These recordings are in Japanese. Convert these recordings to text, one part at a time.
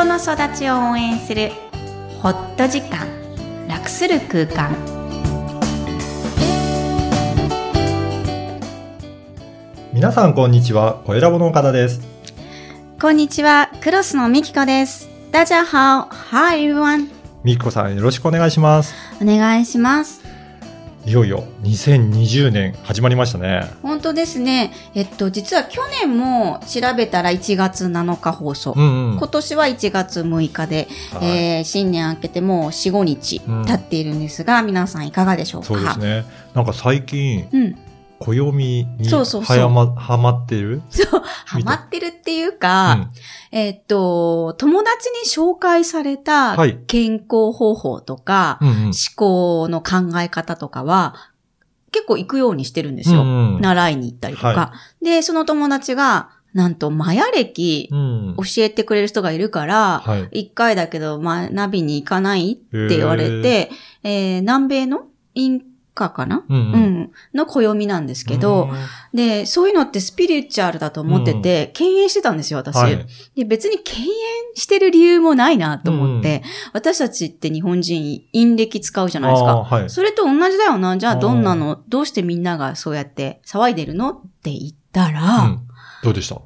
人の育ちを応援するホット時間楽する空間。皆さんこんにちは、小ラボの岡田です。こんにちはクロスのみきこです。大家好 Hi everyone みきこさんよろしくお願いします。お願いしますいよいよ2020年始まりましたね。本当ですねえっと実は去年も調べたら1月7日放送、うんうん。今年は1月6日で、はいえー新年明けてもう4、5日経っているんですが、皆さんいかがでしょうか？そうですね。なんか最近、うん。暦にそうそうそうはやま、はまってる？そう、ハマってるっていうか、えっと、友達に紹介されたはい健康方法とか、うん。うんうん思考の考え方とかは、結構行くようにしてるんですよ。うんうん習いに行ったりとか。はで、その友達が、なんと、マヤ歴うん。教えてくれる人がいるから、はい。一回だけど、まあ、ナビに行かないって言われて、えー南米のインカかな？うんううん。ん。の暦なんですけど、で、そういうのってスピリチュアルだと思ってて、敬遠してたんですよ、私。はい。で、別に敬遠してる理由もないなと思って、私たちって日本人、陰暦使うじゃないですか。はい。それと同じだよな。じゃあどんなの、どうしてみんながそうやって騒いでるの？って言ったら、うんどうでした？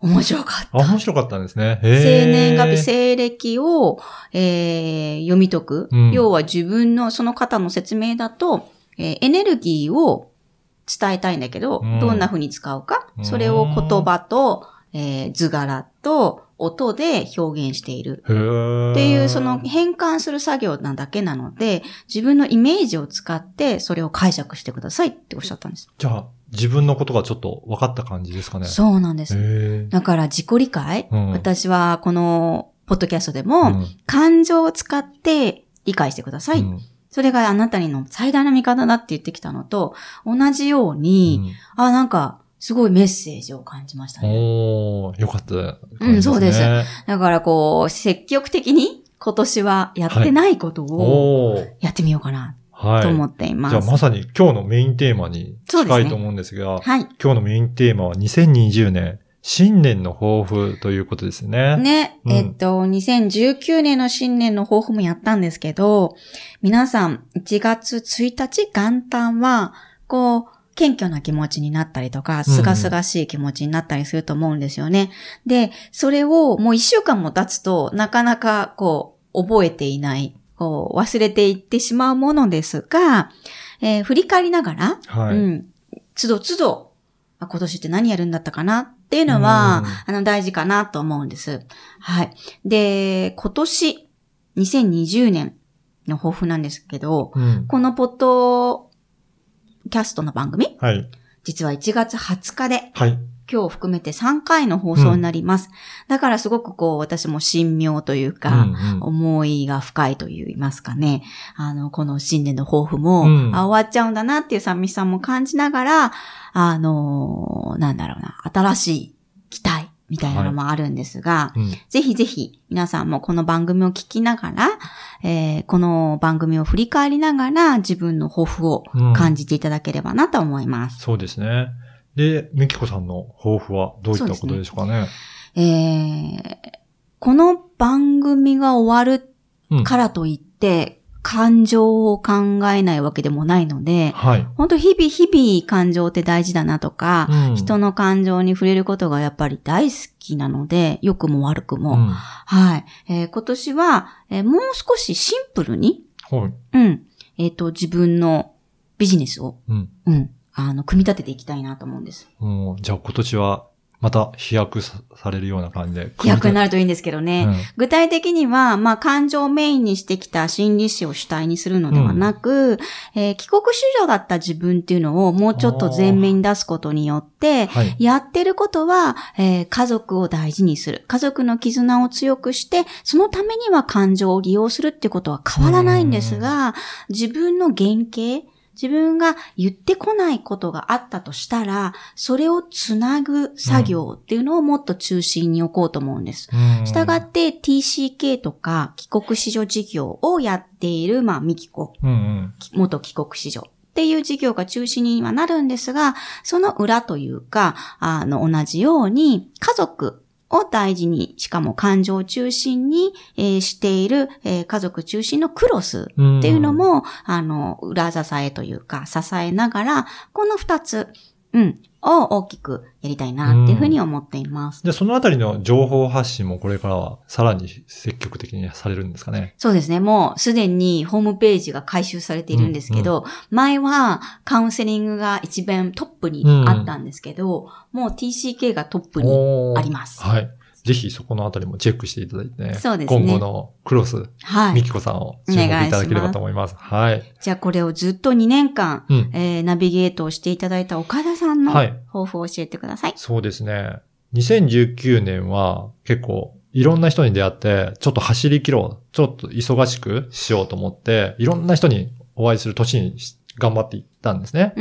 面白かった。あ、面白かったんですね。生へー年月日、西暦を、えー読み解く、うん要は自分の、その方の説明だと、えーエネルギーを伝えたいんだけど、うんどんな風に使うか、うんそれを言葉と、えー図柄と音で表現している。っていう、その変換する作業なだけなので、自分のイメージを使って、それを解釈してくださいっておっしゃったんです。じゃあ、自分のことがちょっと分かった感じですかね。そうなんです。だから自己理解、うん私はこの、ポッドキャストでも、うん感情を使って理解してください。うんそれがあなたにの最大の味方だって言ってきたのと、同じように、あ、なんか、すごいメッセージを感じましたうんね。おー、よかった、うんそうですねだからこう、積極的に今年はやってないことを。やってみようかなはい。と思っています。じゃあまさに今日のメインテーマに近いと思うんですが、はい。今日のメインテーマは2020年、新年の抱負ということですね。ね、うんえっと、2019年の新年の抱負もやったんですけど、皆さん、1月1日元旦は、こう、謙虚な気持ちになったりとか、すがすがしい気持ちになったりすると思うんですよね。で、それをもう1週間も経つと、なかなかこう、覚えていない、こう、忘れていってしまうものですが、えー振り返りながら、はい。うん。都度都度、あ今年って何やるんだったかなっていうのは、あの、大事かなと思うんです。はい。で、今年、2020年の抱負なんですけど、うんこのポッドキャストの番組、はい。実は1月20日で、はい。今日含めて3回の放送になります。だからすごくこう、私も神妙というか、うんうん思いが深いと言いますかね。あの、この新年の抱負も、うんあ終わっちゃうんだなっていう寂しさも感じながら、あのなんだろうな、新しい期待みたいなのもあるんですが、うんぜひぜひ皆さんもこの番組を聞きながら、えーこの番組を振り返りながら自分の抱負をうん感じていただければなと思います。そうですね。で、みきこさんの抱負はどういったことでしょうかね？えーこの番組が終わるうんからといって、感情を考えないわけでもないので、はい。本当日々日々感情って大事だなとか、うん人の感情に触れることがやっぱり大好きなので、良くも悪くも。うんはい、えー今年は、えーもう少しシンプルに、はい。うん、えっ、と、自分のビジネスを、うん。うん、あの、組み立てていきたいなと思うんです。うんじゃあ今年はまた飛躍さされるような感じで。飛躍になるといいんですけどね。うん具体的には、まあ、感情をメインにしてきた心理師を主体にするのではなく、えー帰国子女だった自分っていうのをもうちょっと前面に出すことによって、はい。やってることは、えー家族を大事にする。家族の絆を強くして、そのためには感情を利用するってことは変わらないんですが、自分の原型、自分が言ってこないことがあったとしたら、それをつなぐ作業っていうのをもっと中心に置こうと思うんです。うんしたがって TCK とか帰国子女事業をやっている、まあ、ミキコ、うんうん。元帰国子女っていう事業が中心にはなるんですが、その裏というか、あの、同じように家族を大事に、しかも感情中心に、えーしている、えー家族中心のクロスっていうのも、あの、裏支えというか、支えながら、この二つ、うん、を大きくやりたいなっていうふうに思っています。で、そのあたりの情報発信もこれからはさらに積極的にされるんですかね？そうですね。もうすでにホームページが回収されているんですけど、前はカウンセリングが一番トップにあったんですけど、もう TCK がトップにありますはい。ぜひそこのあたりもチェックしていただいてね。そうですね今後のクロス、はい。ミキコさんを注目いただければと思います。はい。じゃあこれをずっと2年間、うん。えーナビゲートをしていただいた岡田さんのはい抱負を教えてください。そうですね。2019年は結構いろんな人に出会って、ちょっと走り切ろう。ちょっと忙しくしようと思って、いろんな人にお会いする年にし頑張っていったんですね。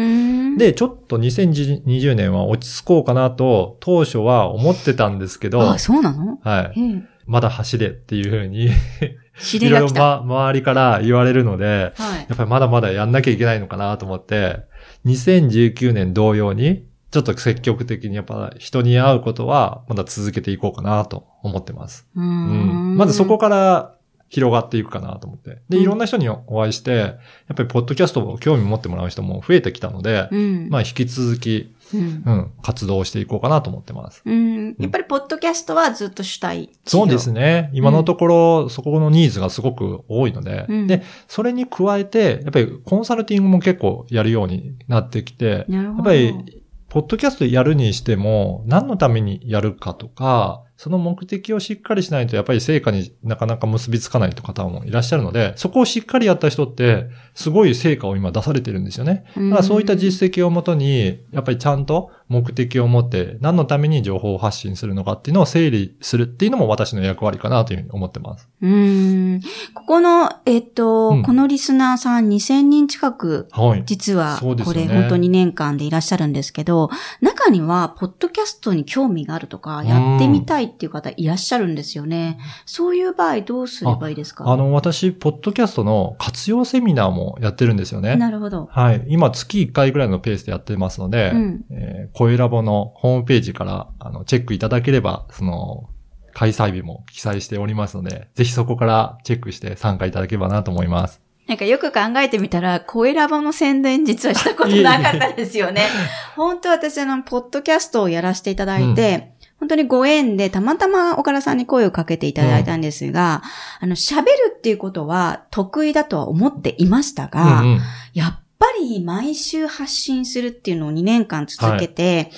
で、ちょっと2020年は落ち着こうかなと、当初は思ってたんですけど、あ、そうなの？はい。ええまだ走れっていうふうに、指いろいろ。ま、周りから言われるので、はい。やっぱりまだまだやんなきゃいけないのかなと思って、2019年同様に、ちょっと積極的にやっぱ人に会うことはまだ続けていこうかなと思ってます。うーうん。ん。まずそこから広がっていくかなと思って。で、うんいろんな人にお会いして、やっぱりポッドキャストを興味持ってもらう人も増えてきたので、うん。まあ引き続き、うんうん、活動をしていこうかなと思ってます。うん。やっぱり、ポッドキャストはずっと主体。そうですね。今のところ、そこのニーズがすごく多いので、うんで、それに加えて、やっぱりコンサルティングも結構やるようになってきて。やっぱり、ポッドキャストやるにしても、何のためにやるかとか、その目的をしっかりしないと、やっぱり成果になかなか結びつかないという方もいらっしゃるので、そこをしっかりやった人って、すごい成果を今出されてるんですよね。だからそういった実績をもとに、やっぱりちゃんと目的を持って、何のために情報を発信するのかっていうのを整理するっていうのも私の役割かなというふうに思ってます。うーん。ここの、えっと、うんこのリスナーさん2000人近く、はい。実は、これ本当2年間でいらっしゃるんですけど、中には、ポッドキャストに興味があるとか、やってみたいっていう方いらっしゃるんですよね。そういう場合どうすればいいですか？あの、私、ポッドキャストの活用セミナーもやってるんですよね。なるほど。はい。今、月1回ぐらいのペースでやってますので、うんえー声ラボのホームページから、あの、チェックいただければ、その、開催日も記載しておりますので、ぜひそこからチェックして参加いただければなと思います。なんかよく考えてみたら、声ラボの宣伝実はしたことなかったですよね。本当私あの、ポッドキャストをやらせていただいて、本当にご縁でたまたま岡田さんに声をかけていただいたんですが、あの、喋るっていうことは得意だとは思っていましたが、うんうん。やっぱり毎週発信するっていうのを2年間続けて、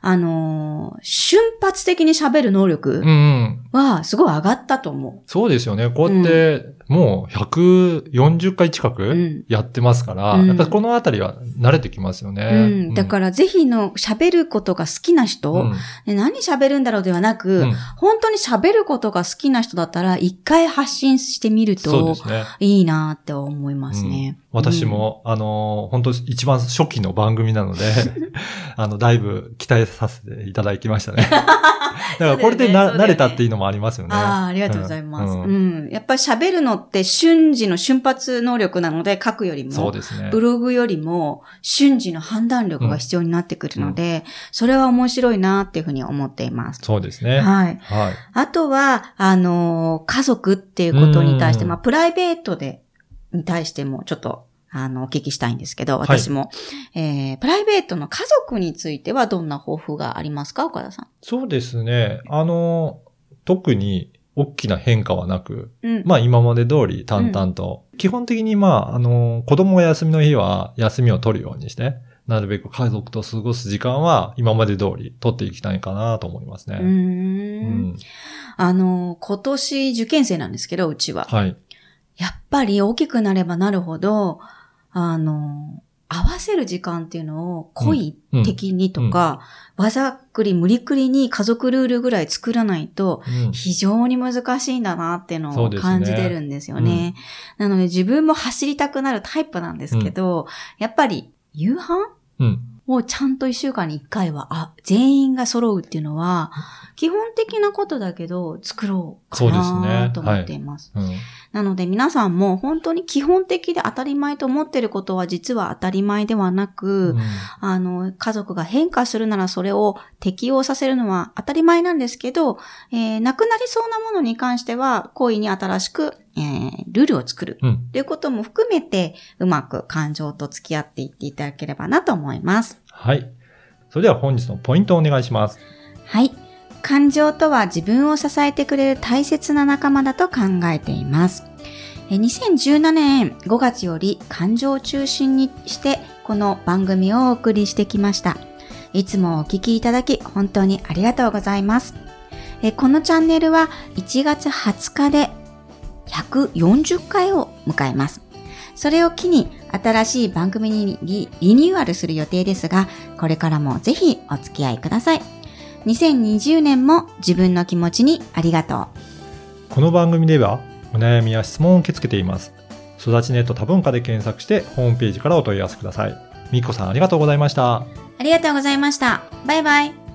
あのー瞬発的に喋る能力うんうん。はすごい上がったと思そうですよね。こうやって、もう140回近う。うくん。やってますから、うんやっぱりこのあたりは慣れてきますよね。うん、だからぜひの喋ることが好きな人、うんで何喋るんだろうではなく、うん本当に喋ることが好きな人だったら一回発信してみると。いいなって思いますね。うん私も、あのー本当一番初期の番組なので、あの、だいぶ期待させていただきましたね。だからこれでな、そうだよね慣れたっていうのもありますよね。ああ、ありがとうございます。ううんん。やっぱり喋るのって瞬時の瞬発能力なので書くよりも、そうですね。ブログよりも瞬時の判断力が必要になってくるので、それは面白いなっていうふうに思っています。そうですね。はい。はい。あとは、あのー家族っていうことに対して、うんまあ、プライベートで、に対してもちょっと、あの、お聞きしたいんですけど、はい私も、えー、プライベートの家族についてはどんな抱負がありますか岡田さそうですね。あの、特に大きな変化はなく、ん。うん。まあ今まで通り淡々と、基本的にまあ、あの、子供が休みの日は休みを取るようにして、なるべく家族と過ごす時間は今まで通り取っていきたいかなと思います。ね。うんん。あの、今年受験生なんですけど、うちは。はい。やっぱり大きくなればなるほど、あの、合わせる時間っていうのを故意的にとか、わざっくり無理くりに家族ルールぐらい作らないと、うん非常に難しいんだなっていうのを感じてるんですよね。なので自分も走りたくなるタイプなんですけど、やっぱり夕飯うん。をちゃんと一週間に一回は、あ、全員が揃うっていうのは、基本的なことだけど、作ろうかなと思っています。うん。なので皆さんも本当に基本的で当たり前と思ってることは実は当たり前ではなく、うんあの、家族が変化するならそれを適応させるのは当たり前なんですけど、えーなくなりそうなものに関しては、故意に新しく、えールールを作る。うん。ということも含めて、うまく感情と付き合っていっていただければなと思います。はい。それでは本日のポイントをお願いします。はい。感情とは自分を支えてくれる大切な仲間だと考えています。2017年5月より感情を中心にしてこの番組をお送りしてきました。いつもお聞きいただき本当にありがとうございます。このチャンネルは1月20日で140回を迎えます。それを機に新しい番組にリニューアルする予定ですが、これからもぜひお付き合いください。2020年も自分の気持ちにありがとう。この番組ではお悩みや質問を受け付けています。育ちネット多文化で検索してホームページからお問い合わせください。みっこさんありがとうございました。ありがとうございました。バイバイ。